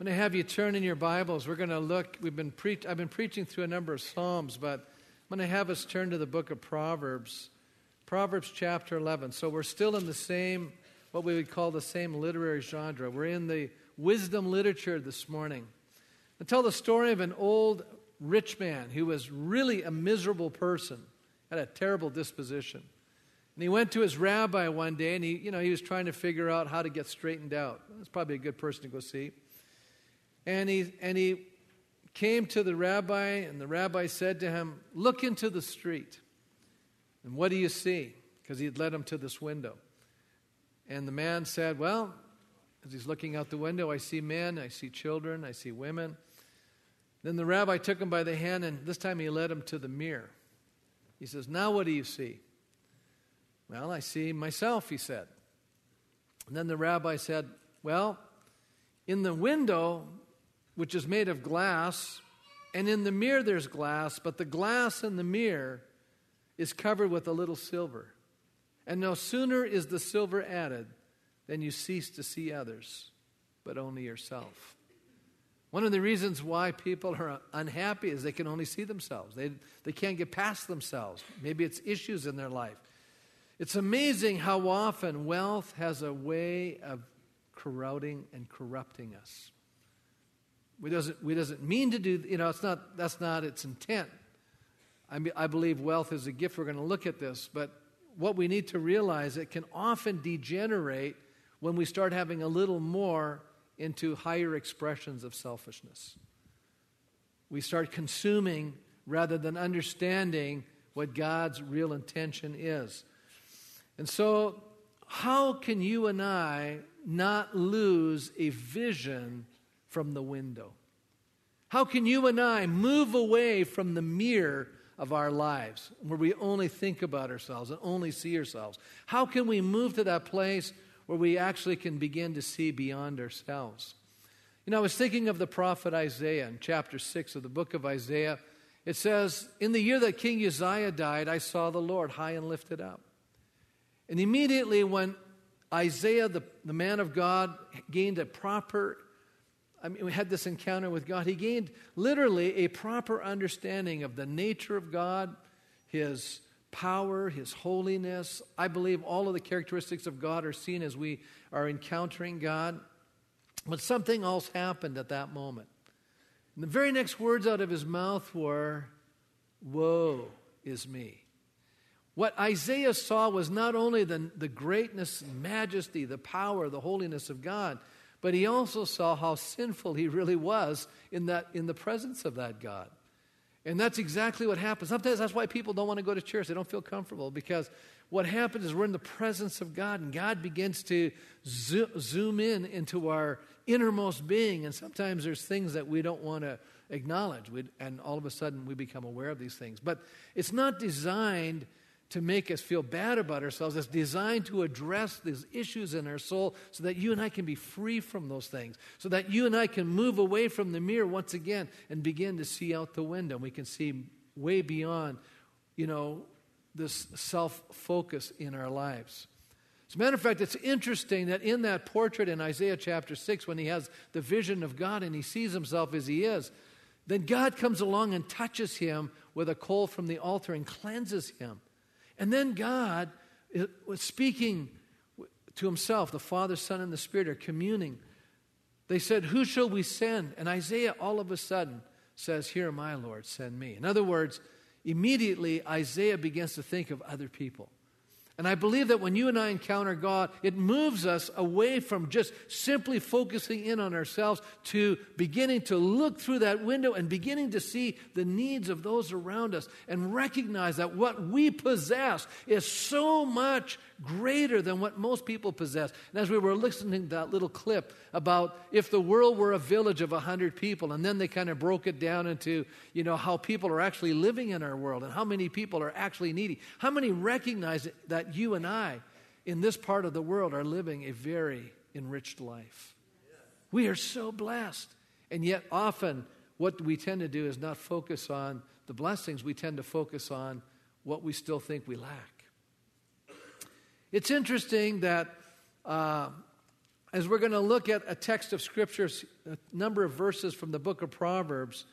I'm going to have you turn in your Bibles. We're going to look. We've been preach, I've been preaching through a number of Psalms, but I'm going to have us turn to the book of Proverbs, Proverbs chapter 11. So we're still in the same, what we would call the same literary genre. We're in the wisdom literature this morning. I tell the story of an old rich man who was really a miserable person, had a terrible disposition. And he went to his rabbi one day and he, you know, he was trying to figure out how to get straightened out. That's probably a good person to go see. And he, and he came to the rabbi, and the rabbi said to him, Look into the street. And what do you see? Because he had led him to this window. And the man said, Well, as he's looking out the window, I see men, I see children, I see women. Then the rabbi took him by the hand, and this time he led him to the mirror. He says, Now what do you see? Well, I see myself, he said. And then the rabbi said, Well, in the window, which is made of glass, and in the mirror there's glass, but the glass in the mirror is covered with a little silver. And no sooner is the silver added than you cease to see others, but only yourself. One of the reasons why people are unhappy is they can only see themselves. They, they can't get past themselves. Maybe it's issues in their life. It's amazing how often wealth has a way of corroding and corrupting us. We doesn't, we doesn't mean to do, you know, it's not, that's not its intent. I, mean, I believe wealth is a gift. We're going to look at this. But what we need to realize, it can often degenerate when we start having a little more into higher expressions of selfishness. We start consuming rather than understanding what God's real intention is. And so, how can you and I not lose a vision from the window? How can you and I move away from the mirror of our lives where we only think about ourselves and only see ourselves? How can we move to that place where we actually can begin to see beyond ourselves? You know, I was thinking of the prophet Isaiah in chapter 6 of the book of Isaiah. It says, In the year that King Uzziah died, I saw the Lord high and lifted up. And immediately, when Isaiah, the, the man of God, gained a proper I mean, we had this encounter with God. He gained literally a proper understanding of the nature of God, His power, His holiness. I believe all of the characteristics of God are seen as we are encountering God. But something else happened at that moment. And the very next words out of his mouth were, Woe is me. What Isaiah saw was not only the, the greatness, majesty, the power, the holiness of God, but he also saw how sinful he really was in, that, in the presence of that God. And that's exactly what happens. Sometimes that's why people don't want to go to church. They don't feel comfortable because what happens is we're in the presence of God and God begins to zoom in into our innermost being. And sometimes there's things that we don't want to acknowledge. and all of a sudden we become aware of these things. But it's not designed to make us feel bad about ourselves. It's designed to address these issues in our soul so that you and I can be free from those things, so that you and I can move away from the mirror once again and begin to see out the window. We can see way beyond, you know, this self focus in our lives. As a matter of fact, it's interesting that in that portrait in Isaiah chapter 6, when he has the vision of God and he sees himself as he is, then God comes along and touches him with a coal from the altar and cleanses him. And then God was speaking to himself. The Father, Son, and the Spirit are communing. They said, Who shall we send? And Isaiah all of a sudden says, Here, my Lord, send me. In other words, immediately Isaiah begins to think of other people. And I believe that when you and I encounter God, it moves us away from just simply focusing in on ourselves to beginning to look through that window and beginning to see the needs of those around us and recognize that what we possess is so much greater than what most people possess. And as we were listening to that little clip about if the world were a village of 100 people, and then they kind of broke it down into, you know, how people are actually living in our world and how many people are actually needy. How many recognize that you and I in this part of the world are living a very enriched life? We are so blessed. And yet, often, what we tend to do is not focus on the blessings, we tend to focus on what we still think we lack. It's interesting that uh, as we're going to look at a text of Scripture, a number of verses from the book of Proverbs,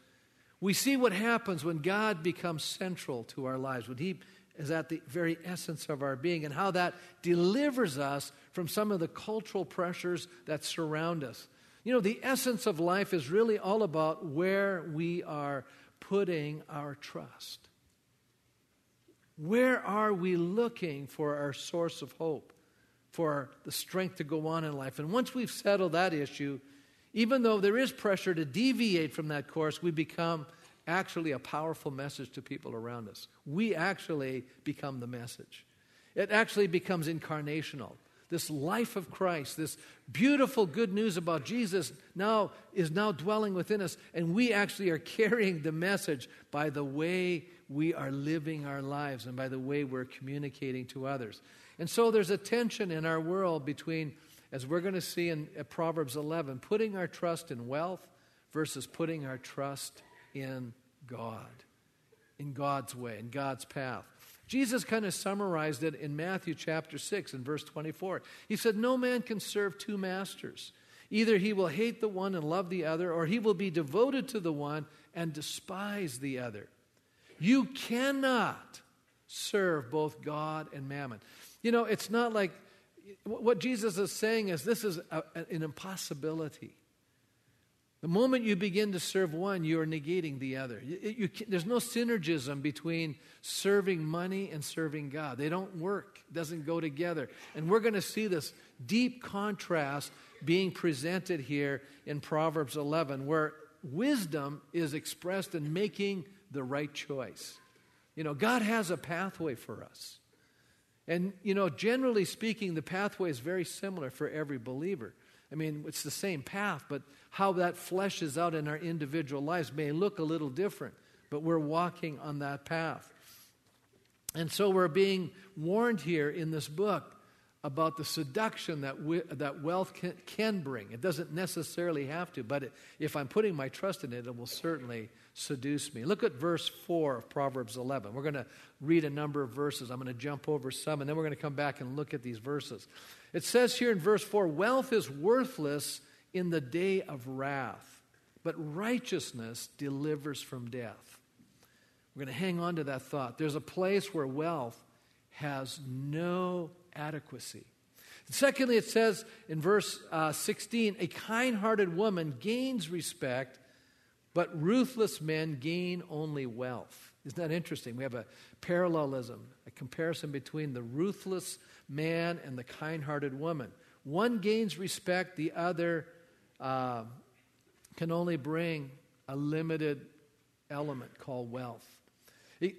we see what happens when God becomes central to our lives, when He is at the very essence of our being, and how that delivers us from some of the cultural pressures that surround us. You know, the essence of life is really all about where we are putting our trust. Where are we looking for our source of hope, for the strength to go on in life? And once we've settled that issue, even though there is pressure to deviate from that course, we become actually a powerful message to people around us. We actually become the message. It actually becomes incarnational. This life of Christ, this beautiful good news about Jesus now is now dwelling within us, and we actually are carrying the message by the way we are living our lives and by the way we're communicating to others. And so there's a tension in our world between, as we're going to see in uh, Proverbs 11, putting our trust in wealth versus putting our trust in God, in God's way, in God's path. Jesus kind of summarized it in Matthew chapter 6 and verse 24. He said, No man can serve two masters. Either he will hate the one and love the other, or he will be devoted to the one and despise the other. You cannot serve both God and mammon. You know, it's not like what Jesus is saying is this is a, an impossibility. The moment you begin to serve one, you are negating the other. You, there's no synergism between serving money and serving God. They don't work, it doesn't go together. And we're going to see this deep contrast being presented here in Proverbs 11, where wisdom is expressed in making the right choice. You know, God has a pathway for us. And, you know, generally speaking, the pathway is very similar for every believer. I mean, it's the same path, but how that fleshes out in our individual lives may look a little different, but we're walking on that path. And so we're being warned here in this book about the seduction that, we, that wealth can, can, bring. It doesn't necessarily have to, but it, if I'm putting my trust in it, it will certainly seduce me. Look at verse 4 of Proverbs 11. We're going to read a number of verses. I'm going to jump over some, and then we're going to come back and look at these verses. It says here in verse 4 wealth is worthless in the day of wrath, but righteousness delivers from death. We're going to hang on to that thought. There's a place where wealth has no adequacy. secondly, it says in verse uh, 16 a kind hearted woman gains respect, but ruthless men gain only wealth. Isn't that interesting? We have a parallelism, a comparison between the ruthless man and the kind hearted woman. One gains respect, the other uh, can only bring a limited element called wealth.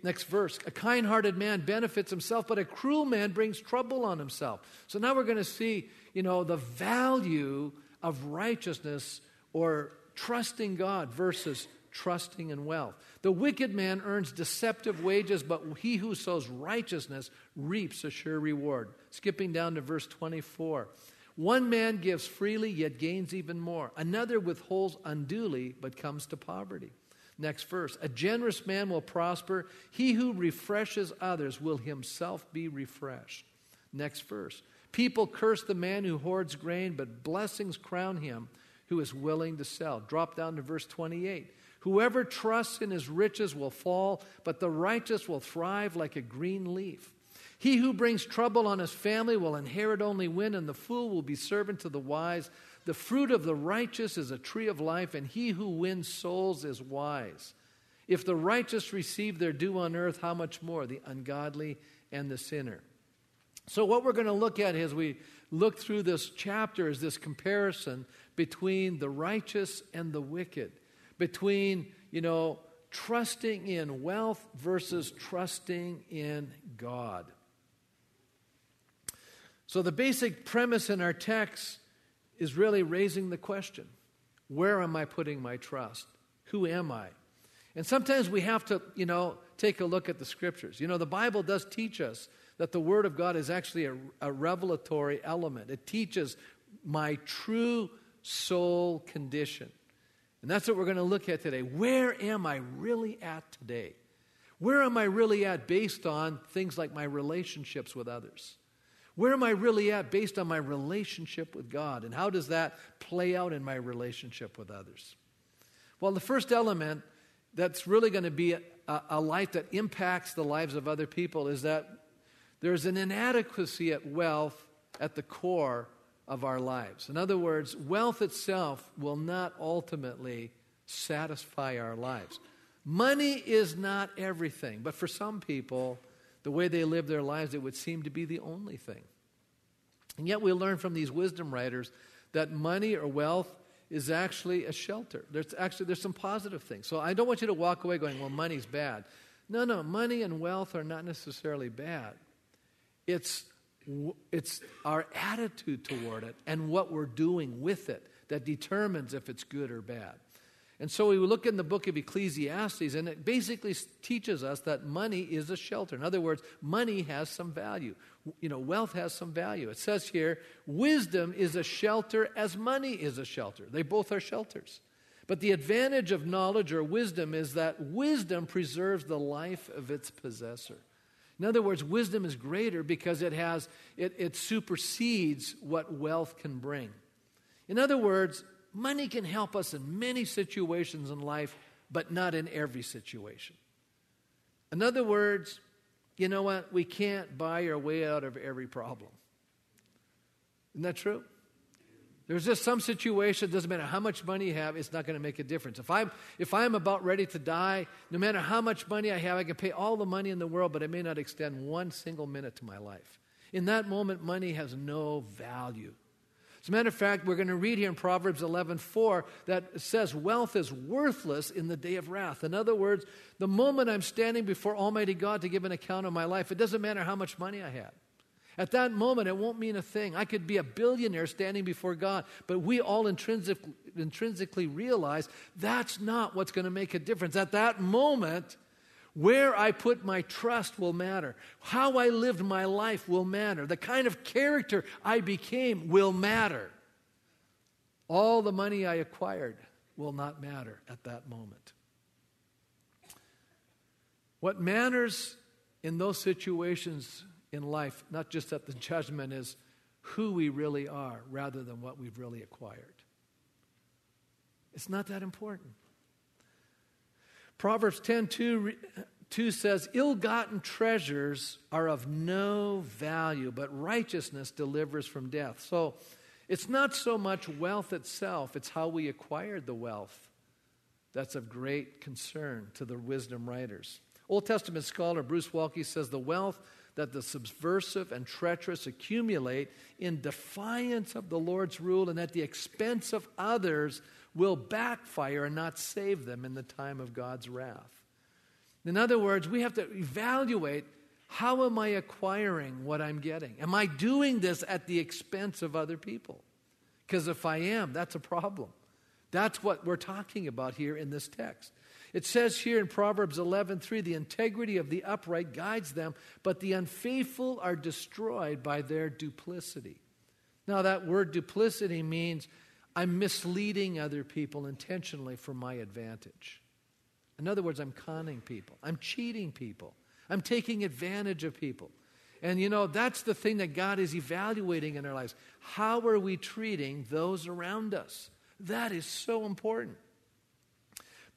Next verse A kind hearted man benefits himself, but a cruel man brings trouble on himself. So now we're going to see, you know, the value of righteousness or trusting God versus trusting in wealth. The wicked man earns deceptive wages, but he who sows righteousness reaps a sure reward. Skipping down to verse 24. One man gives freely, yet gains even more. Another withholds unduly, but comes to poverty. Next verse. A generous man will prosper. He who refreshes others will himself be refreshed. Next verse. People curse the man who hoards grain, but blessings crown him who is willing to sell. Drop down to verse 28. Whoever trusts in his riches will fall, but the righteous will thrive like a green leaf. He who brings trouble on his family will inherit only wind, and the fool will be servant to the wise. The fruit of the righteous is a tree of life, and he who wins souls is wise. If the righteous receive their due on earth, how much more the ungodly and the sinner? So, what we're going to look at as we look through this chapter is this comparison between the righteous and the wicked, between, you know, trusting in wealth versus trusting in God. So, the basic premise in our text is really raising the question where am I putting my trust? Who am I? And sometimes we have to, you know, take a look at the scriptures. You know, the Bible does teach us that the Word of God is actually a, a revelatory element, it teaches my true soul condition. And that's what we're going to look at today. Where am I really at today? Where am I really at based on things like my relationships with others? Where am I really at based on my relationship with God? And how does that play out in my relationship with others? Well, the first element that's really going to be a, a life that impacts the lives of other people is that there's an inadequacy at wealth at the core of our lives. In other words, wealth itself will not ultimately satisfy our lives. Money is not everything, but for some people, the way they live their lives, it would seem to be the only thing. And yet, we learn from these wisdom writers that money or wealth is actually a shelter. There's actually there's some positive things. So I don't want you to walk away going, "Well, money's bad." No, no, money and wealth are not necessarily bad. It's it's our attitude toward it and what we're doing with it that determines if it's good or bad. And so we look in the book of Ecclesiastes, and it basically teaches us that money is a shelter. In other words, money has some value. You know, wealth has some value. It says here, wisdom is a shelter as money is a shelter. They both are shelters. But the advantage of knowledge or wisdom is that wisdom preserves the life of its possessor. In other words, wisdom is greater because it has it, it supersedes what wealth can bring. In other words, money can help us in many situations in life, but not in every situation. In other words, you know what? We can't buy our way out of every problem. Isn't that true? There's just some situation, doesn't matter how much money you have, it's not going to make a difference. If I'm, if I'm about ready to die, no matter how much money I have, I can pay all the money in the world, but it may not extend one single minute to my life. In that moment, money has no value. As a matter of fact, we're going to read here in Proverbs 11:4 that says wealth is worthless in the day of wrath. In other words, the moment I'm standing before Almighty God to give an account of my life, it doesn't matter how much money I had. At that moment, it won't mean a thing. I could be a billionaire standing before God, but we all intrinsically, realize that's not what's going to make a difference. At that moment, where I put my trust will matter. How I lived my life will matter. The kind of character I became will matter. All the money I acquired will not matter at that moment. What matters in those situations in life, not just that the judgment, is who we really are rather than what we've really acquired. It's not that important. Proverbs 10 2, 2 says, Ill gotten treasures are of no value, but righteousness delivers from death. So it's not so much wealth itself, it's how we acquired the wealth that's of great concern to the wisdom writers. Old Testament scholar Bruce Waltke says the wealth that the subversive and treacherous accumulate in defiance of the Lord's rule and at the expense of others will backfire and not save them in the time of God's wrath. In other words, we have to evaluate how am I acquiring what I'm getting? Am I doing this at the expense of other people? Because if I am, that's a problem. That's what we're talking about here in this text. It says here in Proverbs 11:3, the integrity of the upright guides them, but the unfaithful are destroyed by their duplicity. Now that word duplicity means I'm misleading other people intentionally for my advantage. In other words, I'm conning people, I'm cheating people, I'm taking advantage of people. And you know, that's the thing that God is evaluating in our lives. How are we treating those around us? That is so important.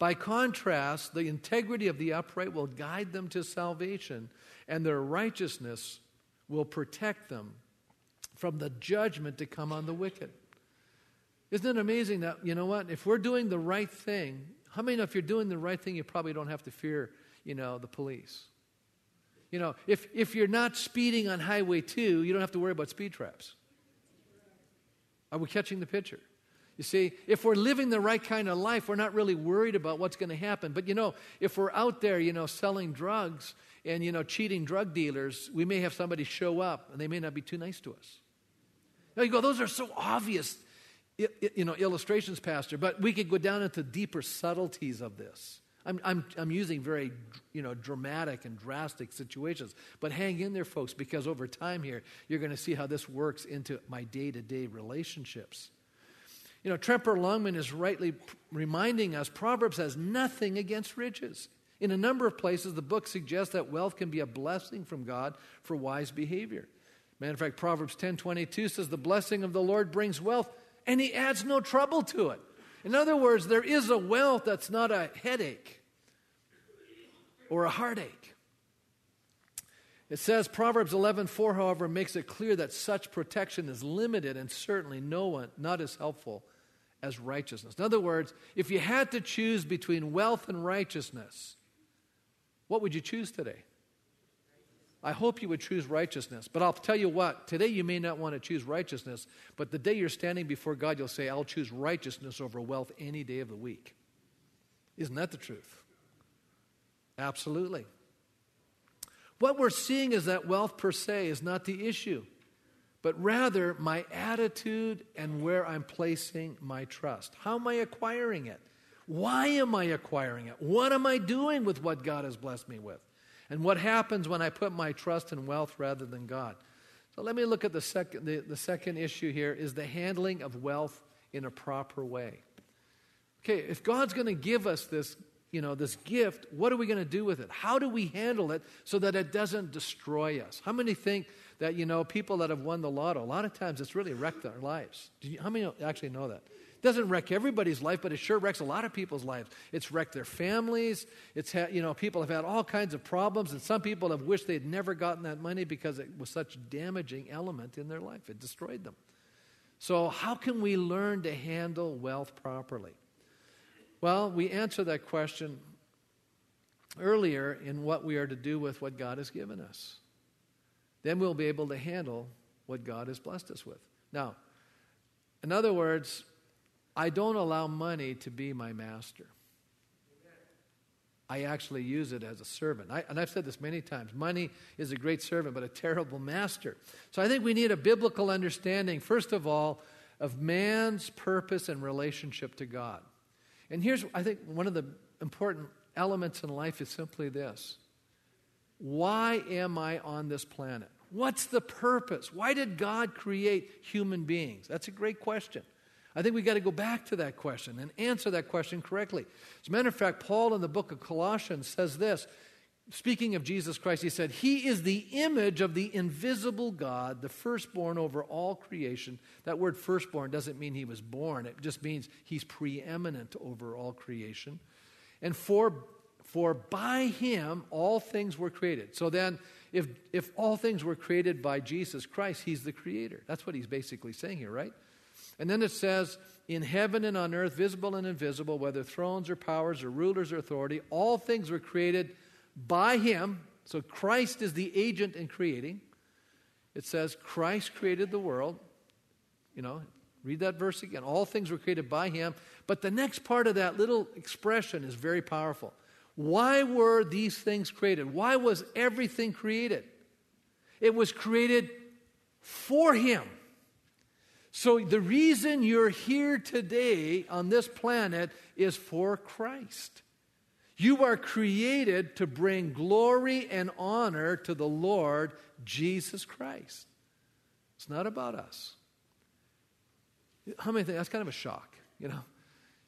By contrast, the integrity of the upright will guide them to salvation, and their righteousness will protect them from the judgment to come on the wicked. Isn't it amazing that, you know what, if we're doing the right thing, how many know if you're doing the right thing, you probably don't have to fear, you know, the police? You know, if, if you're not speeding on Highway 2, you don't have to worry about speed traps. Are we catching the picture? You see, if we're living the right kind of life, we're not really worried about what's going to happen. But you know, if we're out there, you know, selling drugs and, you know, cheating drug dealers, we may have somebody show up and they may not be too nice to us. Now you go, those are so obvious you know, illustrations, Pastor, but we could go down into deeper subtleties of this. I'm, I'm, I'm using very, you know, dramatic and drastic situations. But hang in there, folks, because over time here, you're going to see how this works into my day-to-day relationships. You know, Tremper Longman is rightly reminding us Proverbs has nothing against riches. In a number of places, the book suggests that wealth can be a blessing from God for wise behavior. Matter of fact, Proverbs 10:22 says the blessing of the Lord brings wealth and he adds no trouble to it. In other words, there is a wealth that's not a headache or a heartache. It says Proverbs 11:4 however makes it clear that such protection is limited and certainly no one not as helpful as righteousness. In other words, if you had to choose between wealth and righteousness, what would you choose today? I hope you would choose righteousness. But I'll tell you what, today you may not want to choose righteousness, but the day you're standing before God, you'll say, I'll choose righteousness over wealth any day of the week. Isn't that the truth? Absolutely. What we're seeing is that wealth per se is not the issue, but rather my attitude and where I'm placing my trust. How am I acquiring it? Why am I acquiring it? What am I doing with what God has blessed me with? And what happens when I put my trust in wealth rather than God? So let me look at the second, the, the second issue here is the handling of wealth in a proper way. Okay, if God's going to give us this, you know, this gift, what are we going to do with it? How do we handle it so that it doesn't destroy us? How many think that, you know, people that have won the lotto, a lot of times it's really wrecked their lives? You, how many actually know that? It doesn't wreck everybody's life, but it sure wrecks a lot of people's lives. It's wrecked their families. It's ha- you know people have had all kinds of problems, and some people have wished they'd never gotten that money because it was such damaging element in their life. It destroyed them. So how can we learn to handle wealth properly? Well, we answer that question earlier in what we are to do with what God has given us. Then we'll be able to handle what God has blessed us with. Now, in other words, I don't allow money to be my master. I actually use it as a servant. I, and I've said this many times money is a great servant, but a terrible master. So I think we need a biblical understanding, first of all, of man's purpose and relationship to God. And here's, I think, one of the important elements in life is simply this Why am I on this planet? What's the purpose? Why did God create human beings? That's a great question. I think we've got to go back to that question and answer that question correctly. As a matter of fact, Paul in the book of Colossians says this. Speaking of Jesus Christ, he said, He is the image of the invisible God, the firstborn over all creation. That word firstborn doesn't mean he was born, it just means he's preeminent over all creation. And for, for by him all things were created. So then, if, if all things were created by Jesus Christ, he's the creator. That's what he's basically saying here, right? And then it says, in heaven and on earth, visible and invisible, whether thrones or powers or rulers or authority, all things were created by him. So Christ is the agent in creating. It says, Christ created the world. You know, read that verse again. All things were created by him. But the next part of that little expression is very powerful. Why were these things created? Why was everything created? It was created for him. So, the reason you're here today on this planet is for Christ. You are created to bring glory and honor to the Lord Jesus Christ. It's not about us. How many think that's kind of a shock, you know?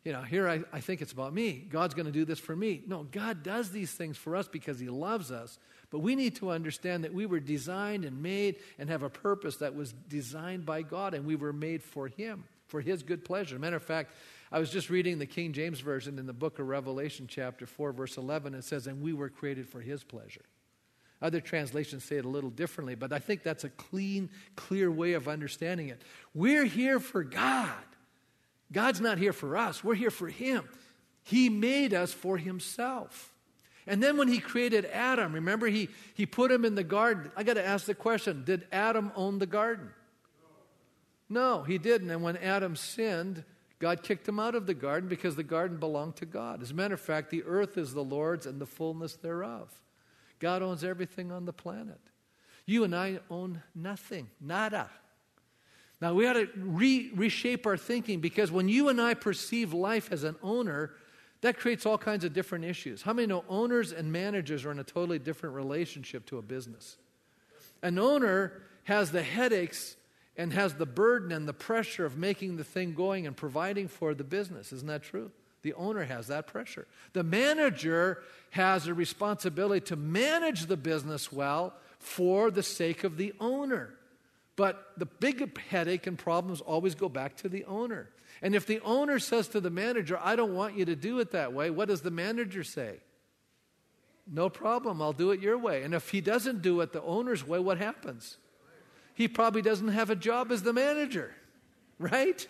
You know, here I, I think it's about me. God's going to do this for me. No, God does these things for us because He loves us, but we need to understand that we were designed and made and have a purpose that was designed by God, and we were made for Him, for His good pleasure. Matter of fact, I was just reading the King James Version in the book of Revelation, chapter 4, verse 11. It says, And we were created for His pleasure. Other translations say it a little differently, but I think that's a clean, clear way of understanding it. We're here for God. God's not here for us, we're here for Him. He made us for Himself. And then when he created Adam, remember he, he put him in the garden. I got to ask the question Did Adam own the garden? No, he didn't. And when Adam sinned, God kicked him out of the garden because the garden belonged to God. As a matter of fact, the earth is the Lord's and the fullness thereof. God owns everything on the planet. You and I own nothing, nada. Now we got to re- reshape our thinking because when you and I perceive life as an owner, that creates all kinds of different issues. How many know owners and managers are in a totally different relationship to a business? An owner has the headaches and has the burden and the pressure of making the thing going and providing for the business. Isn't that true? The owner has that pressure. The manager has a responsibility to manage the business well for the sake of the owner. But the big headache and problems always go back to the owner. And if the owner says to the manager, I don't want you to do it that way, what does the manager say? No problem, I'll do it your way. And if he doesn't do it the owner's way, what happens? He probably doesn't have a job as the manager, right?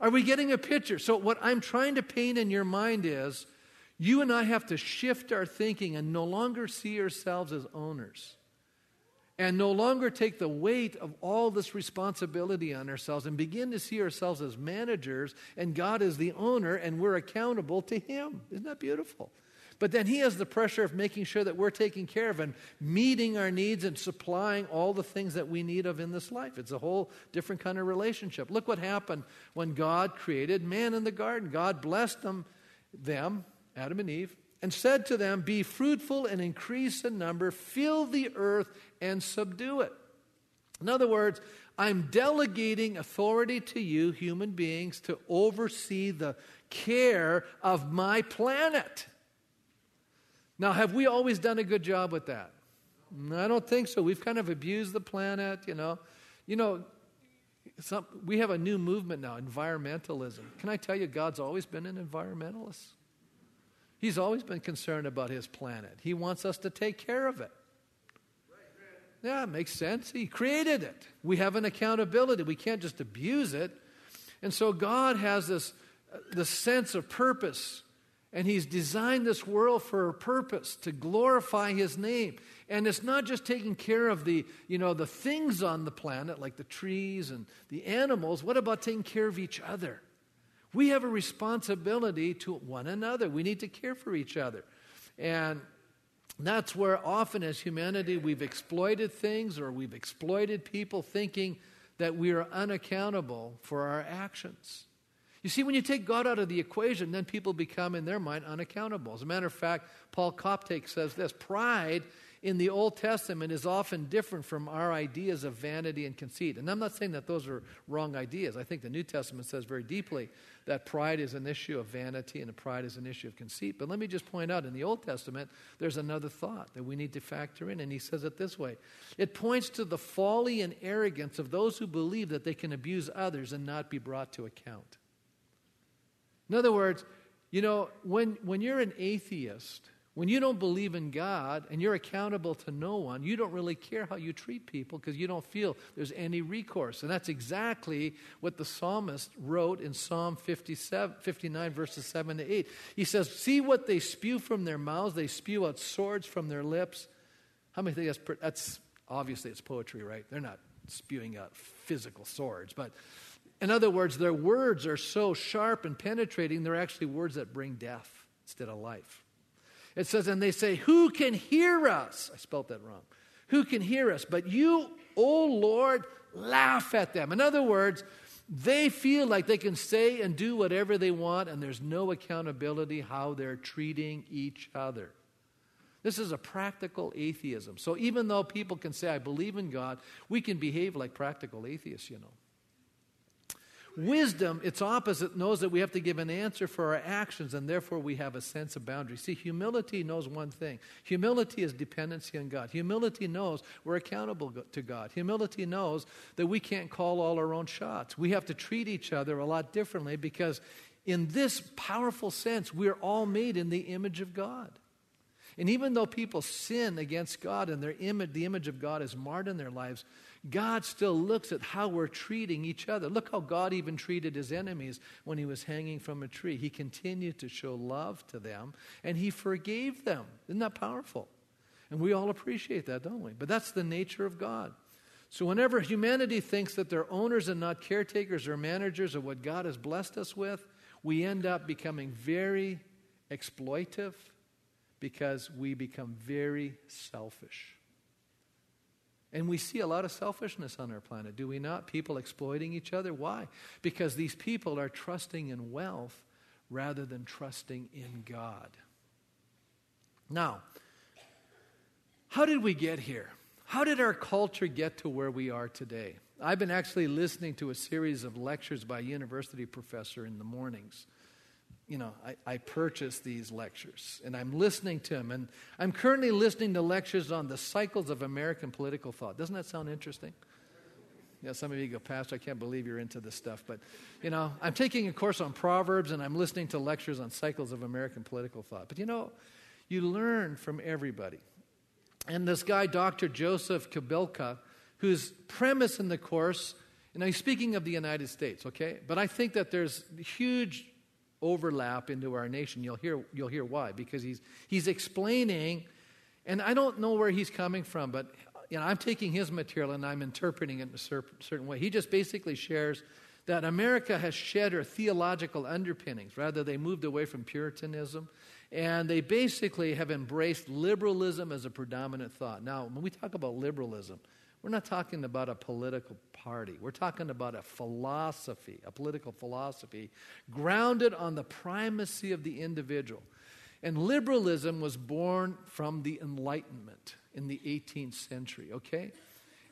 Are we getting a picture? So, what I'm trying to paint in your mind is you and I have to shift our thinking and no longer see ourselves as owners and no longer take the weight of all this responsibility on ourselves and begin to see ourselves as managers and God is the owner and we're accountable to Him. Isn't that beautiful? But then He has the pressure of making sure that we're taking care of and meeting our needs and supplying all the things that we need of in this life. It's a whole different kind of relationship. Look what happened when God created man in the garden. God blessed them, them Adam and Eve, and said to them, Be fruitful and increase in number, fill the earth and subdue it. In other words, I'm delegating authority to you, human beings, to oversee the care of my planet. Now, have we always done a good job with that? I don't think so. We've kind of abused the planet, you know. You know, some, we have a new movement now, environmentalism. Can I tell you, God's always been an environmentalist? He's always been concerned about his planet. He wants us to take care of it. Yeah, it makes sense. He created it. We have an accountability. We can't just abuse it. And so God has this, this sense of purpose. And He's designed this world for a purpose to glorify His name. And it's not just taking care of the, you know, the things on the planet, like the trees and the animals. What about taking care of each other? We have a responsibility to one another. We need to care for each other. And that's where often as humanity we've exploited things or we've exploited people thinking that we are unaccountable for our actions. You see, when you take God out of the equation, then people become, in their mind, unaccountable. As a matter of fact, Paul Koptak says this pride in the Old Testament is often different from our ideas of vanity and conceit. And I'm not saying that those are wrong ideas. I think the New Testament says very deeply that pride is an issue of vanity and pride is an issue of conceit. But let me just point out in the Old Testament, there's another thought that we need to factor in. And he says it this way it points to the folly and arrogance of those who believe that they can abuse others and not be brought to account. In other words, you know, when, when you're an atheist, when you don't believe in God and you're accountable to no one, you don't really care how you treat people because you don't feel there's any recourse. And that's exactly what the psalmist wrote in Psalm 57, 59, verses 7 to 8. He says, See what they spew from their mouths, they spew out swords from their lips. How many think that's, that's obviously it's poetry, right? They're not spewing out physical swords, but in other words, their words are so sharp and penetrating, they're actually words that bring death instead of life. It says, and they say, Who can hear us? I spelt that wrong. Who can hear us? But you, O Lord, laugh at them. In other words, they feel like they can say and do whatever they want, and there's no accountability how they're treating each other. This is a practical atheism. So even though people can say, I believe in God, we can behave like practical atheists, you know. Wisdom, its opposite, knows that we have to give an answer for our actions, and therefore we have a sense of boundary. See, humility knows one thing humility is dependency on God. Humility knows we're accountable to God. Humility knows that we can't call all our own shots. We have to treat each other a lot differently because, in this powerful sense, we're all made in the image of God. And even though people sin against God and their image, the image of God is marred in their lives, God still looks at how we're treating each other. Look how God even treated his enemies when he was hanging from a tree. He continued to show love to them and he forgave them. Isn't that powerful? And we all appreciate that, don't we? But that's the nature of God. So, whenever humanity thinks that they're owners and not caretakers or managers of what God has blessed us with, we end up becoming very exploitive because we become very selfish. And we see a lot of selfishness on our planet, do we not? People exploiting each other. Why? Because these people are trusting in wealth rather than trusting in God. Now, how did we get here? How did our culture get to where we are today? I've been actually listening to a series of lectures by a university professor in the mornings you know, I, I purchased these lectures and I'm listening to them. And I'm currently listening to lectures on the cycles of American political thought. Doesn't that sound interesting? Yeah, some of you go, Pastor, I can't believe you're into this stuff. But, you know, I'm taking a course on Proverbs and I'm listening to lectures on cycles of American political thought. But, you know, you learn from everybody. And this guy, Dr. Joseph Kobylka, whose premise in the course, and I'm speaking of the United States, okay? But I think that there's huge overlap into our nation. You'll hear, you'll hear why, because he's, he's explaining, and I don't know where he's coming from, but you know, I'm taking his material and I'm interpreting it in a certain way. He just basically shares that America has shed her theological underpinnings. Rather, they moved away from Puritanism and they basically have embraced liberalism as a predominant thought. Now, when we talk about liberalism, we're not talking about a political party. We're talking about a philosophy, a political philosophy grounded on the primacy of the individual. And liberalism was born from the Enlightenment in the 18th century, okay?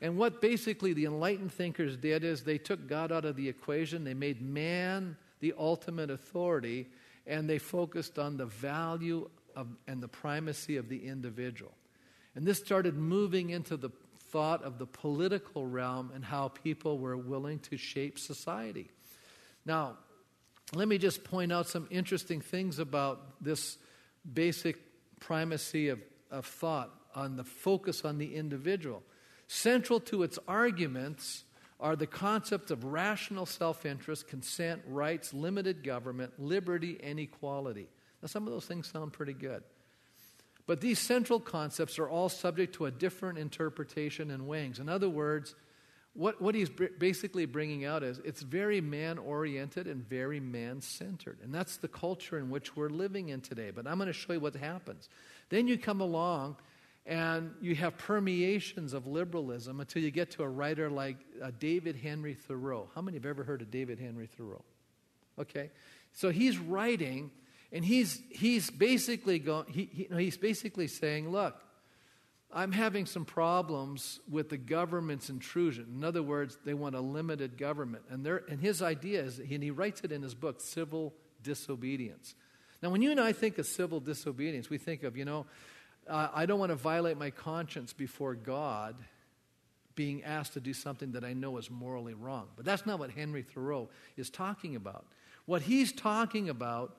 And what basically the enlightened thinkers did is they took God out of the equation, they made man the ultimate authority, and they focused on the value of, and the primacy of the individual. And this started moving into the thought of the political realm and how people were willing to shape society. Now, let me just point out some interesting things about this basic primacy of, of thought on the focus on the individual. Central to its arguments are the concepts of rational self interest, consent, rights, limited government, liberty, and equality. Now, some of those things sound pretty good. But these central concepts are all subject to a different interpretation and wings. In other words, what, what he's basically bringing out is it's very man oriented and very man centered. And that's the culture in which we're living in today. But I'm going to show you what happens. Then you come along and you have permeations of liberalism until you get to a writer like uh, David Henry Thoreau. How many have ever heard of David Henry Thoreau? Okay. So he's writing, and he's, he's, basically, going, he, he, he's basically saying, look, I'm having some problems with the government's intrusion. In other words, they want a limited government. And, and his idea is, and he writes it in his book, Civil Disobedience. Now, when you and I think of civil disobedience, we think of, you know, uh, I don't want to violate my conscience before God being asked to do something that I know is morally wrong. But that's not what Henry Thoreau is talking about. What he's talking about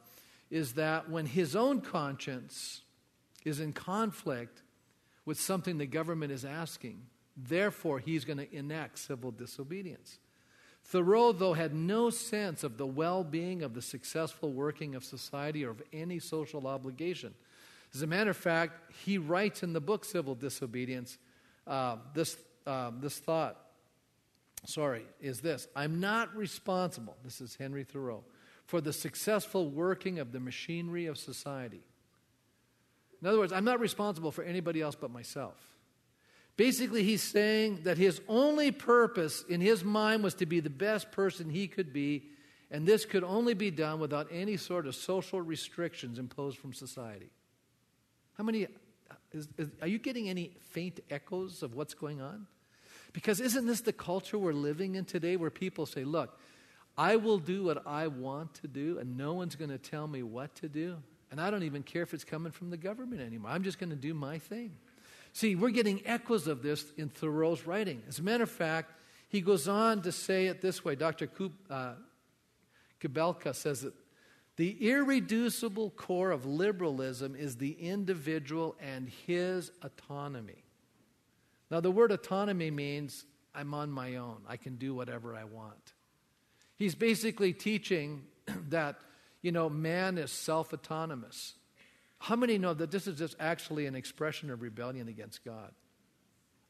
is that when his own conscience is in conflict with something the government is asking, therefore he's going to enact civil disobedience. Thoreau, though, had no sense of the well being of the successful working of society or of any social obligation. As a matter of fact, he writes in the book Civil Disobedience uh, this, uh, this thought, sorry, is this I'm not responsible, this is Henry Thoreau, for the successful working of the machinery of society. In other words, I'm not responsible for anybody else but myself. Basically, he's saying that his only purpose in his mind was to be the best person he could be, and this could only be done without any sort of social restrictions imposed from society. How many, is, is, are you getting any faint echoes of what's going on? Because isn't this the culture we're living in today where people say, look, I will do what I want to do, and no one's going to tell me what to do. And I don't even care if it's coming from the government anymore. I'm just going to do my thing. See, we're getting echoes of this in Thoreau's writing. As a matter of fact, he goes on to say it this way. Dr. uh, Kobylka says that the irreducible core of liberalism is the individual and his autonomy. Now, the word autonomy means I'm on my own, I can do whatever I want. He's basically teaching that, you know, man is self autonomous. How many know that this is just actually an expression of rebellion against God?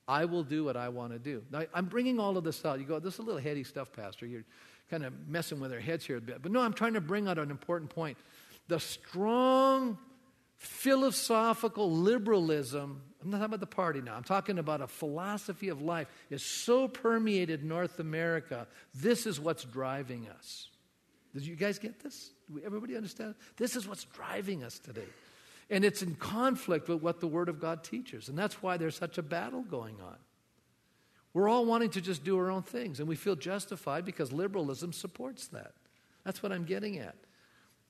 I will do what I want to do. Now, I'm bringing all of this out. You go, this is a little heady stuff, Pastor. You're, kind of messing with our heads here a bit. But no, I'm trying to bring out an important point. The strong philosophical liberalism, I'm not talking about the party now, I'm talking about a philosophy of life, is so permeated North America. This is what's driving us. Did you guys get this? Everybody understand? This is what's driving us today. And it's in conflict with what the Word of God teaches. And that's why there's such a battle going on. We're all wanting to just do our own things, and we feel justified because liberalism supports that. That's what I'm getting at.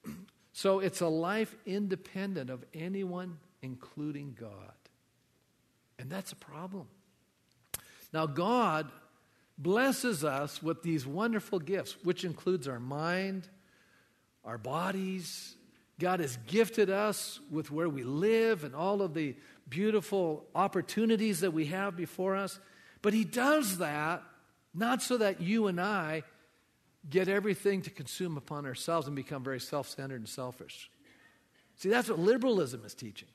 so it's a life independent of anyone, including God. And that's a problem. Now, God blesses us with these wonderful gifts, which includes our mind, our bodies. God has gifted us with where we live and all of the beautiful opportunities that we have before us. But He does that not so that you and I get everything to consume upon ourselves and become very self centered and selfish. See, that's what liberalism is teaching.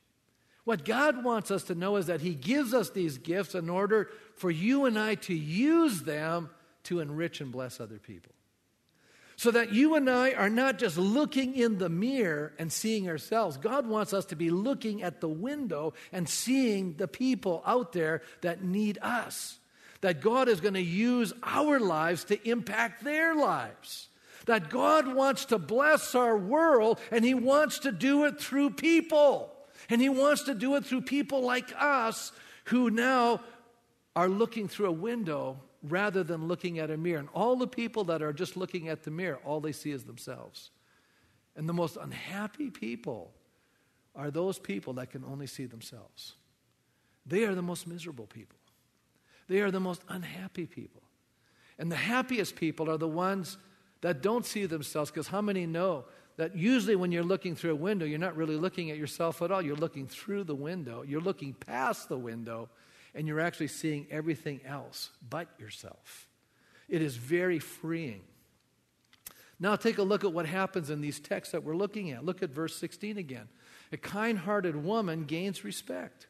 What God wants us to know is that He gives us these gifts in order for you and I to use them to enrich and bless other people. So that you and I are not just looking in the mirror and seeing ourselves. God wants us to be looking at the window and seeing the people out there that need us. That God is going to use our lives to impact their lives. That God wants to bless our world and He wants to do it through people. And He wants to do it through people like us who now are looking through a window rather than looking at a mirror. And all the people that are just looking at the mirror, all they see is themselves. And the most unhappy people are those people that can only see themselves. They are the most miserable people. They are the most unhappy people. And the happiest people are the ones that don't see themselves because how many know that usually when you're looking through a window, you're not really looking at yourself at all. You're looking through the window, you're looking past the window, and you're actually seeing everything else but yourself. It is very freeing. Now, take a look at what happens in these texts that we're looking at. Look at verse 16 again. A kind hearted woman gains respect.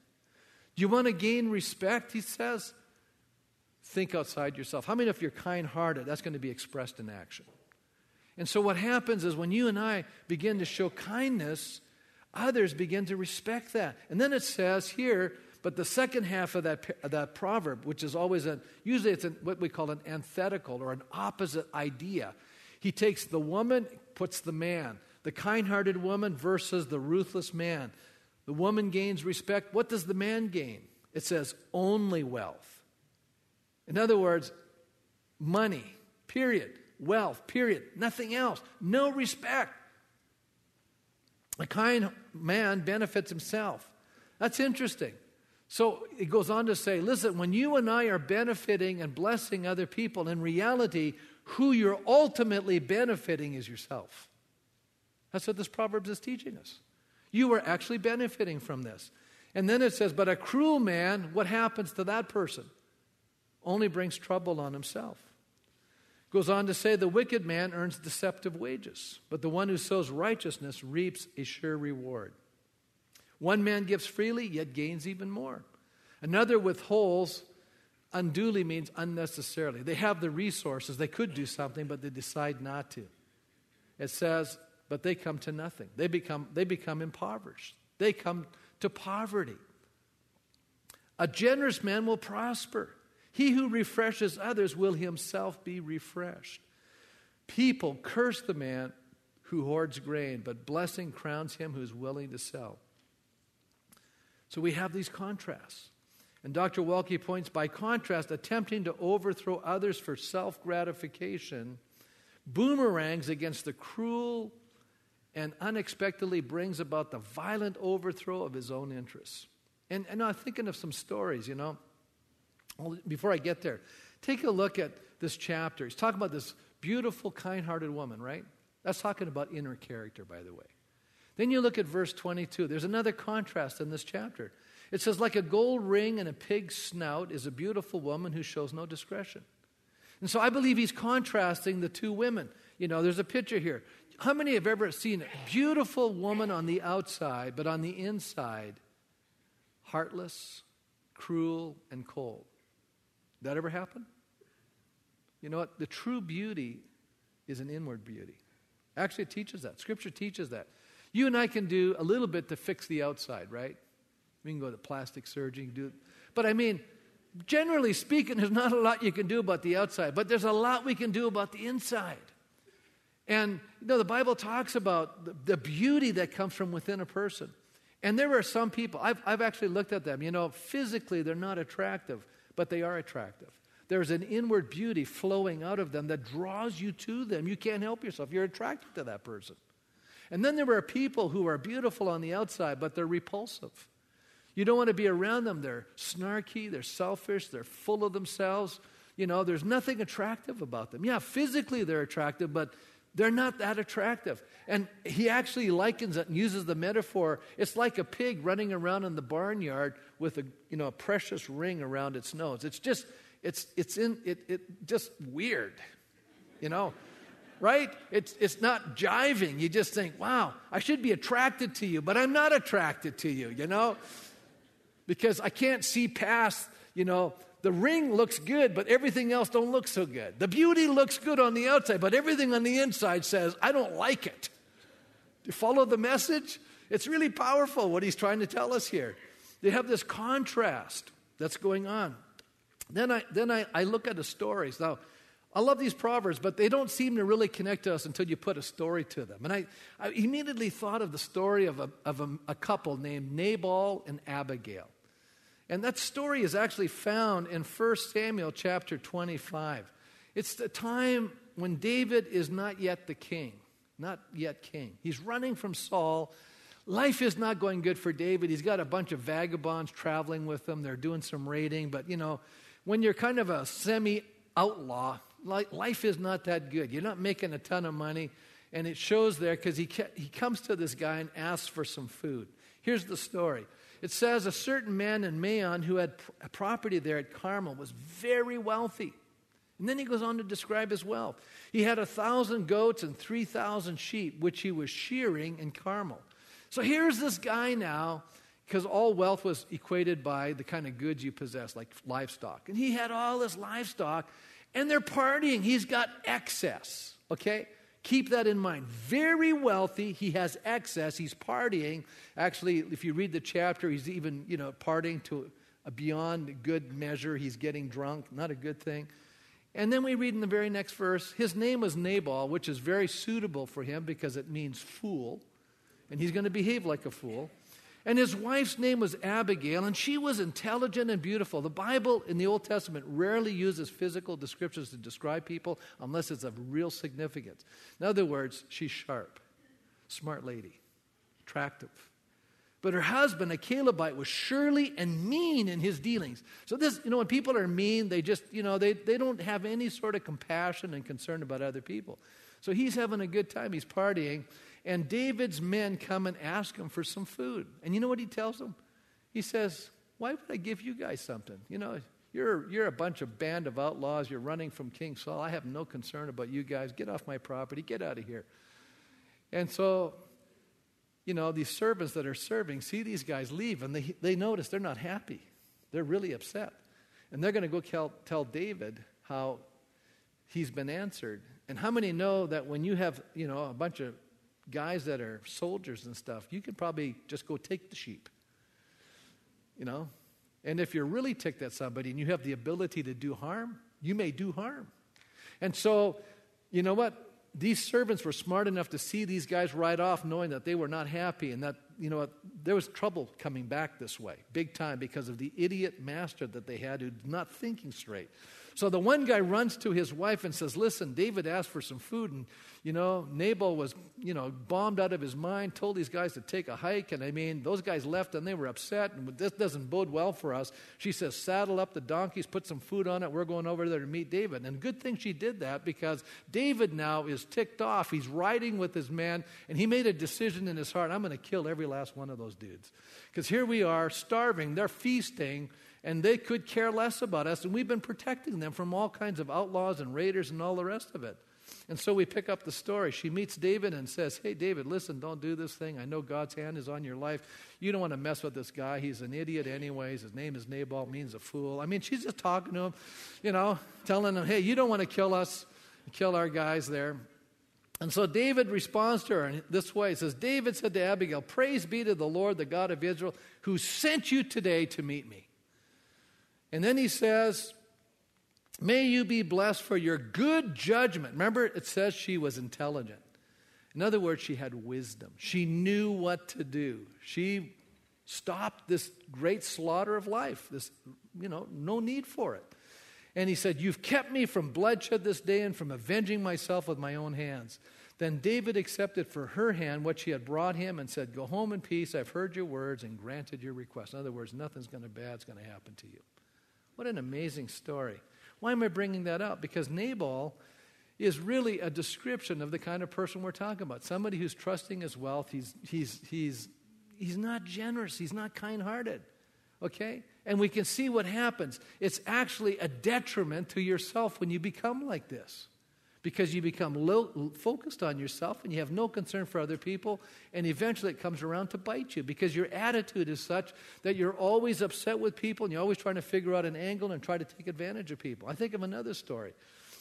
Do you want to gain respect? He says, think outside yourself. How many, of you're kind hearted, that's going to be expressed in action? And so, what happens is when you and I begin to show kindness, others begin to respect that. And then it says here, but the second half of that, that proverb, which is always a, usually it's what we call an antithetical or an opposite idea. He takes the woman, puts the man. The kind hearted woman versus the ruthless man. The woman gains respect. What does the man gain? It says only wealth. In other words, money, period wealth, period. Nothing else. No respect. A kind man benefits himself. That's interesting. So it goes on to say listen, when you and I are benefiting and blessing other people, in reality, who you're ultimately benefiting is yourself. That's what this Proverbs is teaching us. You are actually benefiting from this. And then it says, but a cruel man, what happens to that person? Only brings trouble on himself. Goes on to say, the wicked man earns deceptive wages, but the one who sows righteousness reaps a sure reward. One man gives freely, yet gains even more. Another withholds unduly means unnecessarily. They have the resources, they could do something, but they decide not to. It says, but they come to nothing. They become, they become impoverished. They come to poverty. A generous man will prosper. He who refreshes others will himself be refreshed. People curse the man who hoards grain, but blessing crowns him who is willing to sell. So we have these contrasts. And Dr. Waltke points by contrast, attempting to overthrow others for self gratification boomerangs against the cruel and unexpectedly brings about the violent overthrow of his own interests. And, and I'm thinking of some stories, you know. Before I get there, take a look at this chapter. He's talking about this beautiful, kind hearted woman, right? That's talking about inner character, by the way. Then you look at verse 22. There's another contrast in this chapter. It says, like a gold ring and a pig's snout is a beautiful woman who shows no discretion. And so I believe he's contrasting the two women. You know, there's a picture here. How many have ever seen a beautiful woman on the outside, but on the inside, heartless, cruel, and cold? That ever happen? You know what? The true beauty is an inward beauty. Actually, it teaches that. Scripture teaches that. You and I can do a little bit to fix the outside, right? We can go to plastic surgery, do but I mean, generally speaking, there's not a lot you can do about the outside, but there's a lot we can do about the inside. And you know, the Bible talks about the, the beauty that comes from within a person. And there are some people, I've, I've actually looked at them, you know, physically they're not attractive but they are attractive. There's an inward beauty flowing out of them that draws you to them. You can't help yourself. You're attracted to that person. And then there are people who are beautiful on the outside, but they're repulsive. You don't want to be around them. They're snarky, they're selfish, they're full of themselves. you know, there's nothing attractive about them. Yeah, physically they're attractive, but they're not that attractive. And he actually likens it and uses the metaphor. It's like a pig running around in the barnyard with a, you know, a precious ring around its nose. It's just, it's, it's in, it, it just weird, you know, right? It's, it's not jiving. You just think, wow, I should be attracted to you, but I'm not attracted to you, you know, because I can't see past, you know, the ring looks good, but everything else don't look so good. The beauty looks good on the outside, but everything on the inside says, I don't like it. Do you follow the message? It's really powerful what he's trying to tell us here. They have this contrast that's going on. Then I then I, I look at the stories. Now, I love these proverbs, but they don't seem to really connect to us until you put a story to them. And I, I immediately thought of the story of, a, of a, a couple named Nabal and Abigail. And that story is actually found in 1 Samuel chapter 25. It's the time when David is not yet the king, not yet king. He's running from Saul. Life is not going good for David. He's got a bunch of vagabonds traveling with him. They're doing some raiding. But, you know, when you're kind of a semi outlaw, life is not that good. You're not making a ton of money. And it shows there because he, he comes to this guy and asks for some food. Here's the story it says a certain man in Maon who had a property there at Carmel was very wealthy. And then he goes on to describe his wealth. He had a thousand goats and 3,000 sheep, which he was shearing in Carmel. So here's this guy now, because all wealth was equated by the kind of goods you possess, like livestock. And he had all this livestock, and they're partying. He's got excess, okay? Keep that in mind. Very wealthy. He has excess. He's partying. Actually, if you read the chapter, he's even, you know, partying to a beyond good measure. He's getting drunk. Not a good thing. And then we read in the very next verse, his name was Nabal, which is very suitable for him because it means fool. And he's going to behave like a fool. And his wife's name was Abigail, and she was intelligent and beautiful. The Bible in the Old Testament rarely uses physical descriptions to describe people unless it's of real significance. In other words, she's sharp, smart lady, attractive. But her husband, a Calebite, was surely and mean in his dealings. So this, you know, when people are mean, they just, you know, they, they don't have any sort of compassion and concern about other people. So he's having a good time. He's partying. And David's men come and ask him for some food. And you know what he tells them? He says, Why would I give you guys something? You know, you're, you're a bunch of band of outlaws. You're running from King Saul. I have no concern about you guys. Get off my property. Get out of here. And so, you know, these servants that are serving see these guys leave and they, they notice they're not happy. They're really upset. And they're going to go tell, tell David how he's been answered. And how many know that when you have, you know, a bunch of guys that are soldiers and stuff, you could probably just go take the sheep. You know? And if you're really ticked at somebody and you have the ability to do harm, you may do harm. And so, you know what? These servants were smart enough to see these guys ride off knowing that they were not happy and that, you know what, there was trouble coming back this way, big time, because of the idiot master that they had who's not thinking straight. So the one guy runs to his wife and says, Listen, David asked for some food, and, you know, Nabal was, you know, bombed out of his mind, told these guys to take a hike. And I mean, those guys left and they were upset, and this doesn't bode well for us. She says, Saddle up the donkeys, put some food on it. We're going over there to meet David. And good thing she did that because David now is ticked off. He's riding with his men, and he made a decision in his heart I'm going to kill every last one of those dudes. Because here we are, starving, they're feasting and they could care less about us. And we've been protecting them from all kinds of outlaws and raiders and all the rest of it. And so we pick up the story. She meets David and says, Hey, David, listen, don't do this thing. I know God's hand is on your life. You don't want to mess with this guy. He's an idiot, anyways. His name is Nabal, means a fool. I mean, she's just talking to him, you know, telling him, Hey, you don't want to kill us, kill our guys there. And so David responds to her in this way. He says, David said to Abigail, Praise be to the Lord, the God of Israel, who sent you today to meet me. And then he says, May you be blessed for your good judgment. Remember, it says she was intelligent. In other words, she had wisdom. She knew what to do. She stopped this great slaughter of life. This, you know, no need for it. And he said, You've kept me from bloodshed this day and from avenging myself with my own hands. Then David accepted for her hand what she had brought him and said, Go home in peace. I've heard your words and granted your request. In other words, nothing's going to bad's going to happen to you. What an amazing story. Why am I bringing that up? Because Nabal is really a description of the kind of person we're talking about. Somebody who's trusting his wealth. He's, he's, he's, he's not generous. He's not kind hearted. Okay? And we can see what happens. It's actually a detriment to yourself when you become like this because you become focused on yourself and you have no concern for other people, and eventually it comes around to bite you because your attitude is such that you're always upset with people and you're always trying to figure out an angle and try to take advantage of people. I think of another story.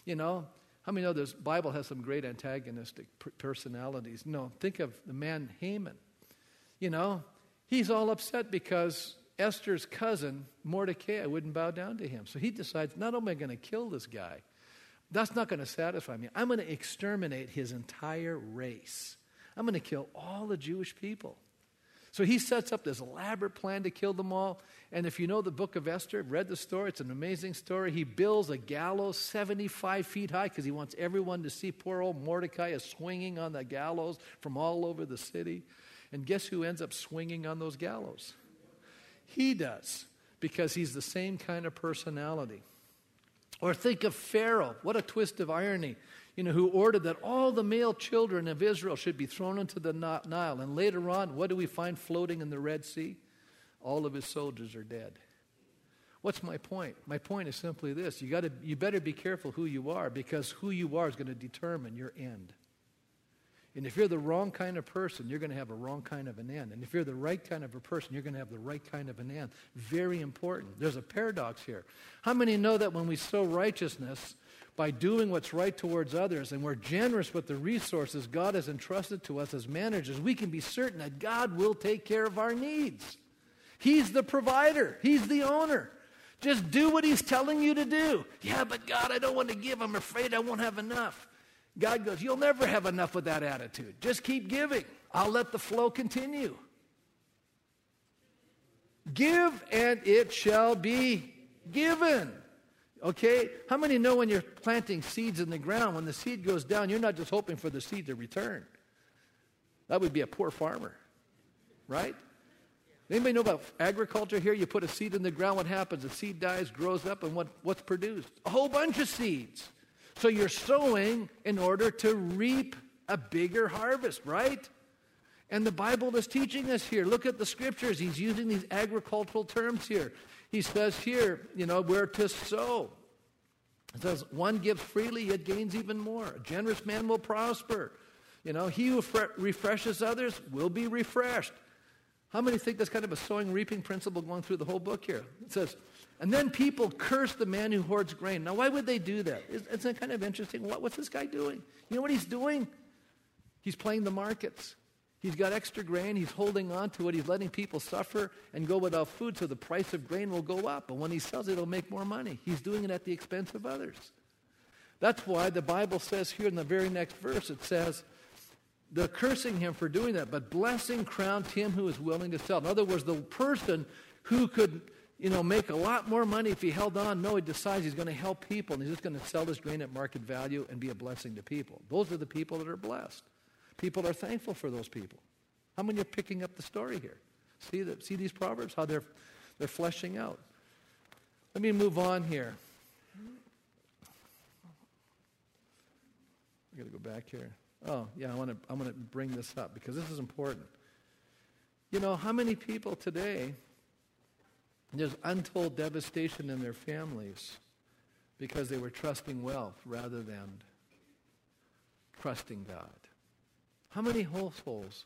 You know, how many know this Bible has some great antagonistic personalities? No, think of the man Haman. You know, he's all upset because Esther's cousin, Mordecai, wouldn't bow down to him. So he decides, not only am I going to kill this guy, that's not going to satisfy me. I'm going to exterminate his entire race. I'm going to kill all the Jewish people. So he sets up this elaborate plan to kill them all. And if you know the book of Esther, read the story, it's an amazing story. He builds a gallows 75 feet high because he wants everyone to see poor old Mordecai is swinging on the gallows from all over the city. And guess who ends up swinging on those gallows? He does, because he's the same kind of personality. Or think of Pharaoh. What a twist of irony. You know, who ordered that all the male children of Israel should be thrown into the Nile. And later on, what do we find floating in the Red Sea? All of his soldiers are dead. What's my point? My point is simply this you, gotta, you better be careful who you are because who you are is going to determine your end. And if you're the wrong kind of person, you're going to have a wrong kind of an end. And if you're the right kind of a person, you're going to have the right kind of an end. Very important. There's a paradox here. How many know that when we sow righteousness by doing what's right towards others and we're generous with the resources God has entrusted to us as managers, we can be certain that God will take care of our needs? He's the provider, He's the owner. Just do what He's telling you to do. Yeah, but God, I don't want to give. I'm afraid I won't have enough. God goes, You'll never have enough with that attitude. Just keep giving. I'll let the flow continue. Give and it shall be given. Okay? How many know when you're planting seeds in the ground, when the seed goes down, you're not just hoping for the seed to return? That would be a poor farmer, right? Anybody know about agriculture here? You put a seed in the ground, what happens? The seed dies, grows up, and what, what's produced? A whole bunch of seeds. So you're sowing in order to reap a bigger harvest, right? And the Bible is teaching us here. Look at the scriptures. He's using these agricultural terms here. He says here, you know, where to sow. It says, one gives freely, yet gains even more. A generous man will prosper. You know, he who refreshes others will be refreshed. How many think that's kind of a sowing reaping principle going through the whole book here? It says, and then people curse the man who hoards grain. Now, why would they do that? Isn't that kind of interesting? What, what's this guy doing? You know what he's doing? He's playing the markets. He's got extra grain. He's holding on to it. He's letting people suffer and go without food, so the price of grain will go up. And when he sells it, he'll make more money. He's doing it at the expense of others. That's why the Bible says here in the very next verse, it says, they're cursing him for doing that, but blessing crowned him who is willing to sell. In other words, the person who could you know, make a lot more money if he held on. No, he decides he's going to help people and he's just going to sell this grain at market value and be a blessing to people. Those are the people that are blessed. People are thankful for those people. How many are picking up the story here? See, the, see these proverbs, how they're, they're fleshing out. Let me move on here. I got to go back here. Oh, yeah, I want to I want to bring this up because this is important. You know, how many people today there's untold devastation in their families because they were trusting wealth rather than trusting God. How many households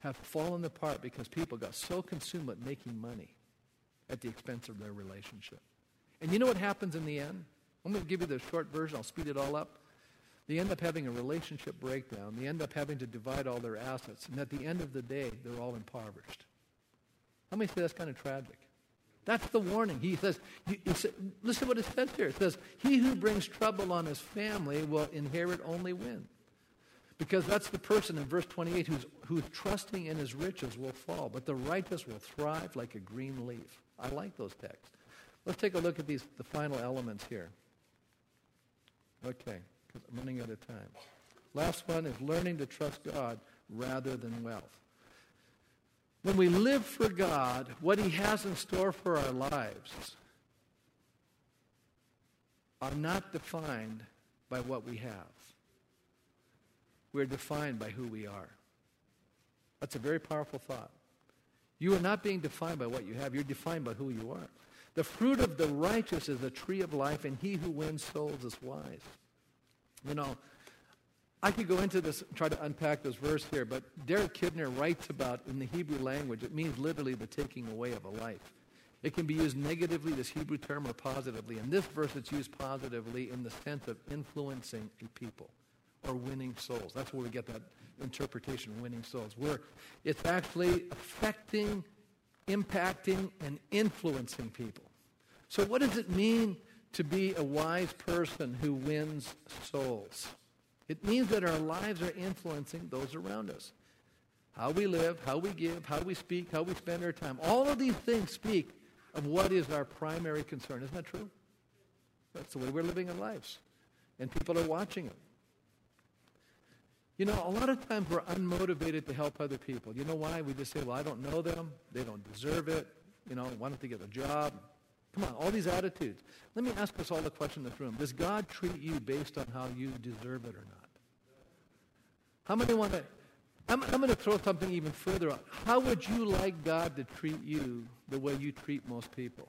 have fallen apart because people got so consumed with making money at the expense of their relationship? And you know what happens in the end? I'm going to give you the short version. I'll speed it all up. They end up having a relationship breakdown. They end up having to divide all their assets. And at the end of the day, they're all impoverished. How many say that's kind of tragic? That's the warning. He says, listen to what it says here. It says, He who brings trouble on his family will inherit only wind. Because that's the person in verse 28 who's, who's trusting in his riches will fall, but the righteous will thrive like a green leaf. I like those texts. Let's take a look at these, the final elements here. Okay, because I'm running out of time. Last one is learning to trust God rather than wealth. When we live for God, what He has in store for our lives are not defined by what we have. We're defined by who we are. That's a very powerful thought. You are not being defined by what you have, you're defined by who you are. The fruit of the righteous is the tree of life, and he who wins souls is wise. You know, I could go into this, and try to unpack this verse here, but Derek Kidner writes about in the Hebrew language, it means literally the taking away of a life. It can be used negatively, this Hebrew term, or positively. In this verse, it's used positively in the sense of influencing a people or winning souls. That's where we get that interpretation, winning souls. Where it's actually affecting, impacting, and influencing people. So, what does it mean to be a wise person who wins souls? It means that our lives are influencing those around us. How we live, how we give, how we speak, how we spend our time. All of these things speak of what is our primary concern. Isn't that true? That's the way we're living our lives. And people are watching it. You know, a lot of times we're unmotivated to help other people. You know why? We just say, well, I don't know them. They don't deserve it. You know, why don't they get a job? Come on, all these attitudes. Let me ask us all the question in this room. Does God treat you based on how you deserve it or not? How many want to I'm, I'm going to throw something even further out. How would you like God to treat you the way you treat most people?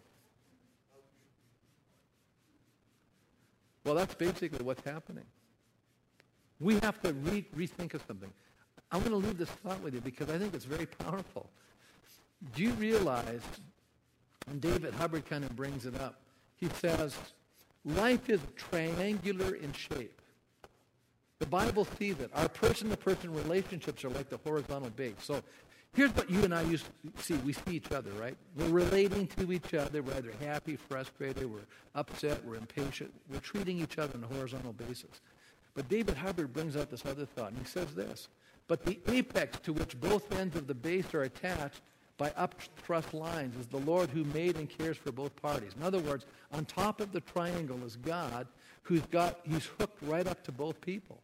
Well, that's basically what's happening. We have to re- rethink of something. I'm going to leave this thought with you because I think it's very powerful. Do you realize, and David Hubbard kind of brings it up, he says, life is triangular in shape. The Bible sees it. Our person-to-person relationships are like the horizontal base. So here's what you and I used to see. We see each other, right? We're relating to each other. We're either happy, frustrated, we're upset, we're impatient. We're treating each other on a horizontal basis. But David Hubbard brings out this other thought, and he says this. But the apex to which both ends of the base are attached by upthrust lines is the Lord who made and cares for both parties. In other words, on top of the triangle is God who's got he's hooked right up to both people.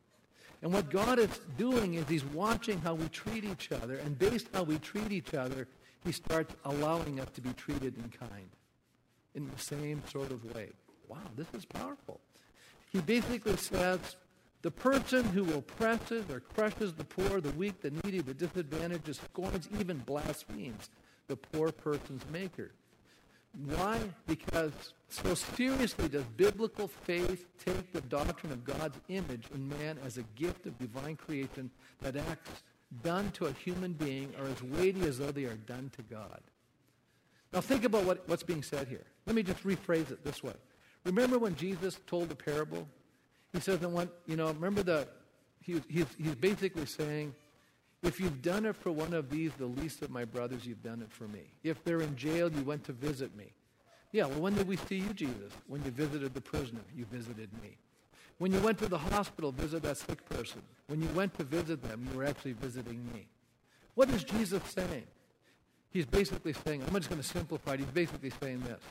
And what God is doing is he's watching how we treat each other, and based on how we treat each other, he starts allowing us to be treated in kind, in the same sort of way. Wow, this is powerful. He basically says, the person who oppresses or crushes the poor, the weak, the needy, the disadvantaged, scorns, even blasphemes the poor person's maker. Why? Because so seriously does biblical faith take the doctrine of God's image in man as a gift of divine creation that acts done to a human being are as weighty as though they are done to God. Now think about what, what's being said here. Let me just rephrase it this way. Remember when Jesus told the parable? He says that one, you know, remember the, he, he's, he's basically saying, if you've done it for one of these, the least of my brothers, you've done it for me. If they're in jail, you went to visit me. Yeah, well, when did we see you, Jesus? When you visited the prisoner, you visited me. When you went to the hospital, visit that sick person. When you went to visit them, you were actually visiting me. What is Jesus saying? He's basically saying, I'm just going to simplify it. He's basically saying this.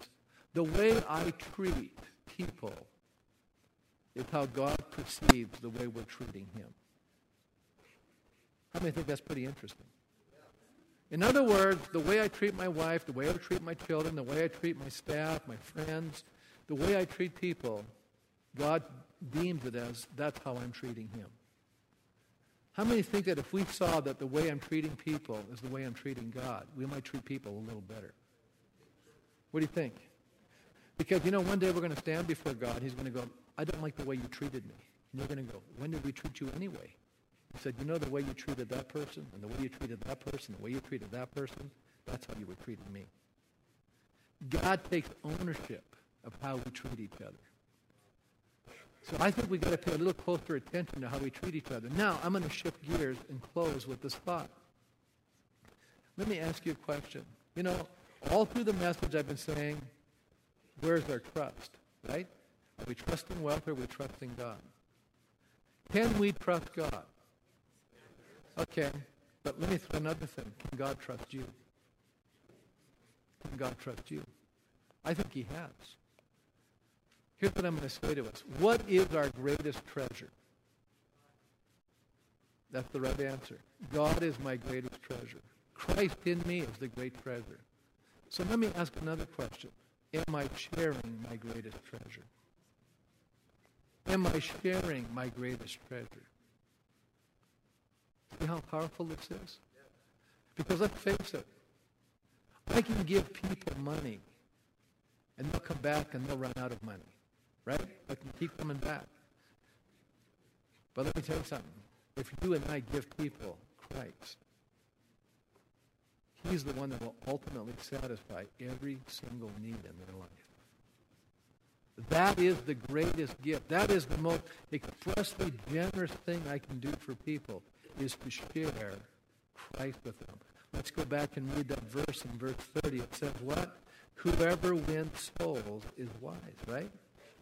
The way I treat people is how God perceives the way we're treating him. How many think that's pretty interesting? In other words, the way I treat my wife, the way I treat my children, the way I treat my staff, my friends, the way I treat people, God deems it as that's how I'm treating him. How many think that if we saw that the way I'm treating people is the way I'm treating God, we might treat people a little better? What do you think? Because, you know, one day we're going to stand before God. He's going to go, I don't like the way you treated me. And you're going to go, when did we treat you anyway? He said, you know the way you treated that person and the way you treated that person, the way you treated that person, that's how you were treating me. God takes ownership of how we treat each other. So I think we've got to pay a little closer attention to how we treat each other. Now, I'm going to shift gears and close with this thought. Let me ask you a question. You know, all through the message I've been saying, where's our trust, right? Are we trusting wealth or are we trusting God? Can we trust God? Okay, but let me throw another thing. Can God trust you? Can God trust you? I think he has. Here's what I'm going to say to us. What is our greatest treasure? That's the right answer. God is my greatest treasure. Christ in me is the great treasure. So let me ask another question. Am I sharing my greatest treasure? Am I sharing my greatest treasure? See how powerful this is? Because let's face it, I can give people money and they'll come back and they'll run out of money. Right? I can keep coming back. But let me tell you something. If you and I give people Christ, He's the one that will ultimately satisfy every single need in their life. That is the greatest gift. That is the most expressly generous thing I can do for people is to share Christ with them. Let's go back and read that verse in verse 30. It says what? Whoever wins souls is wise, right?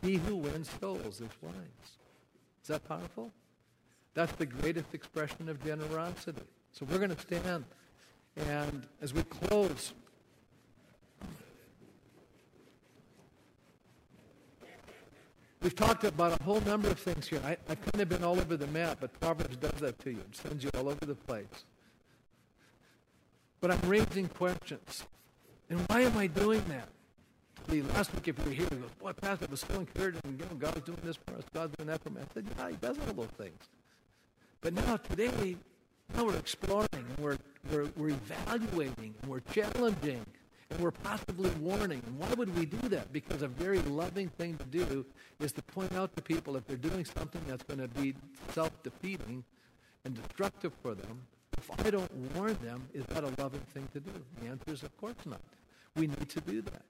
He who wins souls is wise. Is that powerful? That's the greatest expression of generosity. So we're going to stand and as we close, we've talked about a whole number of things here. I, have kind of been all over the map, but Proverbs does that to you. It sends you all over the place. But I'm raising questions. And why am I doing that? The last week, if you were here, you go, boy, Pastor, it was so encouraging. You know, God's doing this for us. God's doing that for me. I said, yeah, he does all those things. But now, today, now we're exploring and we're, we're, we're evaluating and we're challenging and we're possibly warning. Why would we do that? Because a very loving thing to do is to point out to people if they're doing something that's going to be self-defeating and destructive for them, if I don't warn them, is that a loving thing to do? The answer is of course not. We need to do that.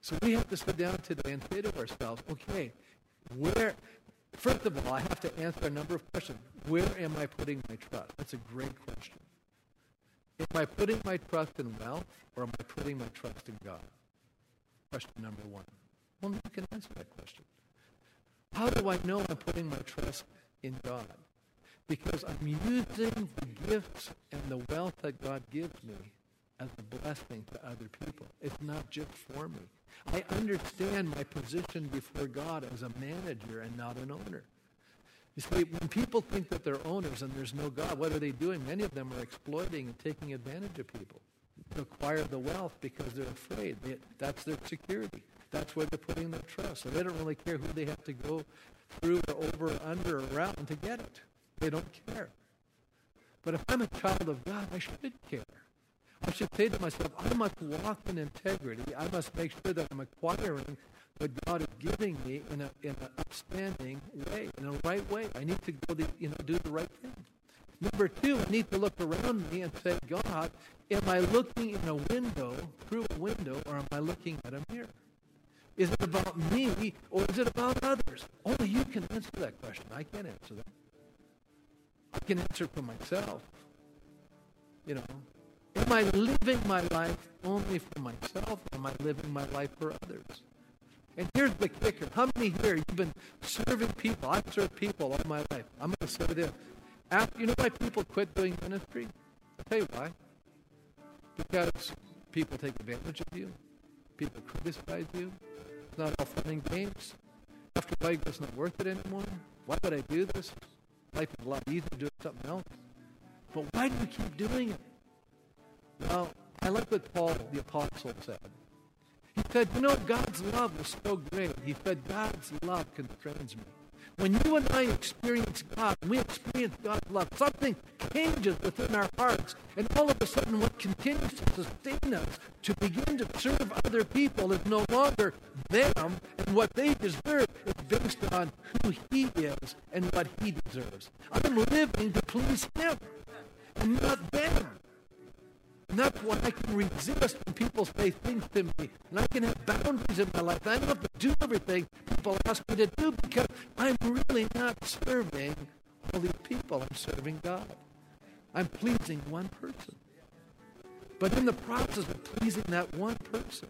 So we have to sit down today and say to ourselves, okay, where, first of all, I have to answer a number of questions. Where am I putting my trust? That's a great question. Am I putting my trust in wealth or am I putting my trust in God? Question number one. Well, you can answer that question. How do I know I'm putting my trust in God? Because I'm using the gifts and the wealth that God gives me as a blessing to other people. It's not just for me. I understand my position before God as a manager and not an owner. You see, when people think that they're owners and there's no God, what are they doing? Many of them are exploiting and taking advantage of people to acquire the wealth because they're afraid. They, that's their security. That's where they're putting their trust. So they don't really care who they have to go through or over or under or around to get it. They don't care. But if I'm a child of God, I should care. I should say to myself, I must walk in integrity. I must make sure that I'm acquiring what God is giving me in, a, in an upstanding way, in a right way. I need to go to, you know, do the right thing. Number two, I need to look around me and say, God, am I looking in a window, through a window, or am I looking at a mirror? Is it about me or is it about others? Only you can answer that question. I can't answer that. I can answer for myself. You know, am I living my life only for myself? Or am I living my life for others? And here's the kicker. How many here, you've been serving people? I've served people all my life. I'm going to serve this. After, you know why people quit doing ministry? I'll tell you why. Because people take advantage of you. People criticize you. It's not all fun and games. After a while, it's not worth it anymore. Why would I do this? Life is a lot easier doing something else. But why do you keep doing it? Well, I like what Paul the Apostle said. He said, you know, God's love is so great. He said, God's love constrains me. When you and I experience God, we experience God's love, something changes within our hearts. And all of a sudden, what continues to sustain us to begin to serve other people is no longer them and what they deserve. It's based on who He is and what He deserves. I'm living to please Him and not them. And that's why I can resist when people say things to me. And I can have boundaries in my life. I don't have to do everything people ask me to do because I'm really not serving all these people. I'm serving God. I'm pleasing one person. But in the process of pleasing that one person,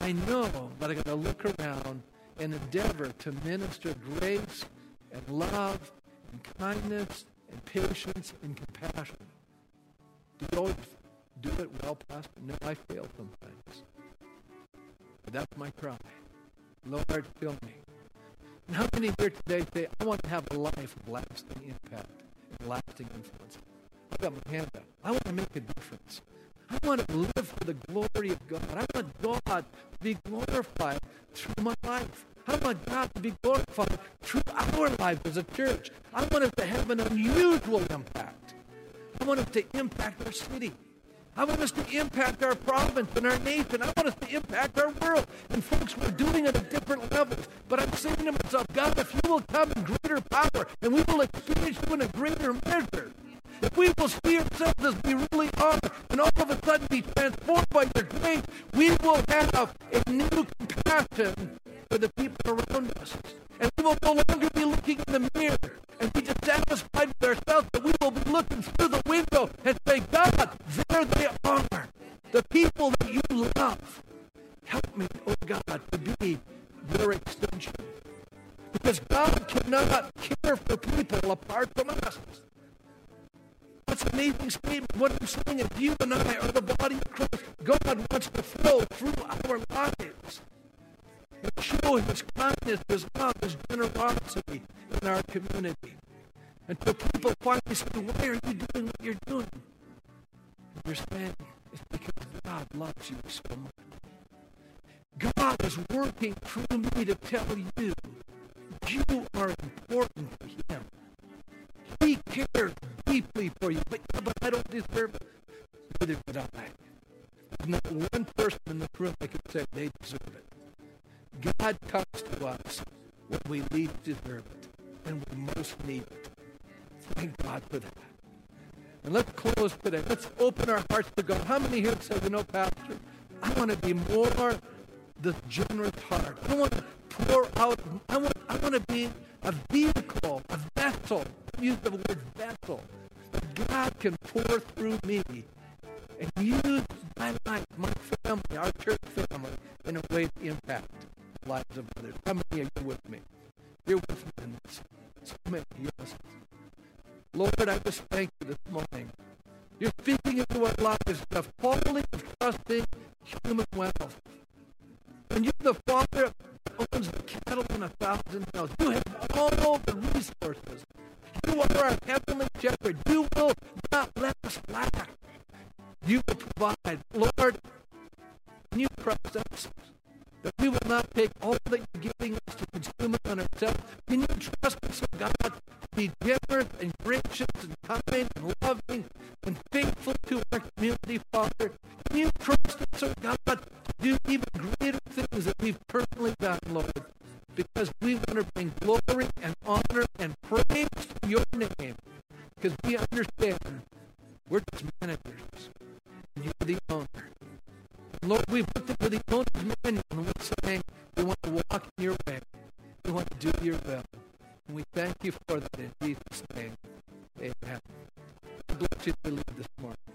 I know that I got to look around and endeavor to minister grace and love and kindness and patience and compassion. You always do it well, Pastor? No, I fail sometimes. But that's my cry. Lord, fill me. And how many here today say, I want to have a life of lasting impact and lasting influence? I've got my hand up. I want to make a difference. I want to live for the glory of God. I want God to be glorified through my life. I want God to be glorified through our lives as a church. I want us to have an unusual impact. I want us to impact our city. I want us to impact our province and our nation. I want us to impact our world. And folks, we're doing it at different levels. But I'm saying to myself, God, if you will come in greater power and we will experience you in a greater measure, if we will see ourselves as we really are and all of a sudden be transformed by your grace, we will have a new compassion for the people around us. And we will no longer be looking in the mirror and be dissatisfied with ourselves, but we will be looking through the window and say, God, there they are. The people that you love. Help me, oh God, to be your extension. Because God cannot care for people apart from us. That's an amazing statement. What I'm saying is you and I are the body of Christ. God wants to flow through our lives and show his kindness, his love, his generosity in our community. Until people finally say, why are you doing what you're doing? And you're saying, it's because God loves you so much. God is working through me to tell you, you are important to him. He cares deeply for you, but, but I don't deserve it. Neither did I. There's not one person in the room that could say they deserve it. God comes to us when we least deserve it and we most need it. Thank God for that. And let's close today. Let's open our hearts to God. How many here say, you know, Pastor, I want to be more the generous heart. I want to pour out. I want, I want to be a vehicle, a vessel. Use the word vessel. That God can pour through me and use my life, my family, our church family, in a way to impact lives of others. How many you with me? You're with me in this. So many, yes. Lord, I just thank you this morning. You're speaking into our lives the folly of trusting human wealth. And you're the Father that owns the cattle on a thousand hills. You have all the resources. You are our heavenly shepherd. You will not let us lack. You will provide. Lord, can you trust us? That we will not take all that you're giving us to consume on ourselves. Can you trust us, oh God, to be generous and gracious and kind and loving and faithful to our community, Father? Can you trust us, oh God, to do even greater things that we've personally done, Lord? Because we want to bring glory and honor and praise to your name. Because we understand we're just managers. And you're the owner. Lord, we want to at the anointed men and we're saying we want to walk in your way. We want to do your will. And we thank you for that in Jesus' name. Amen. God bless you to lead this morning.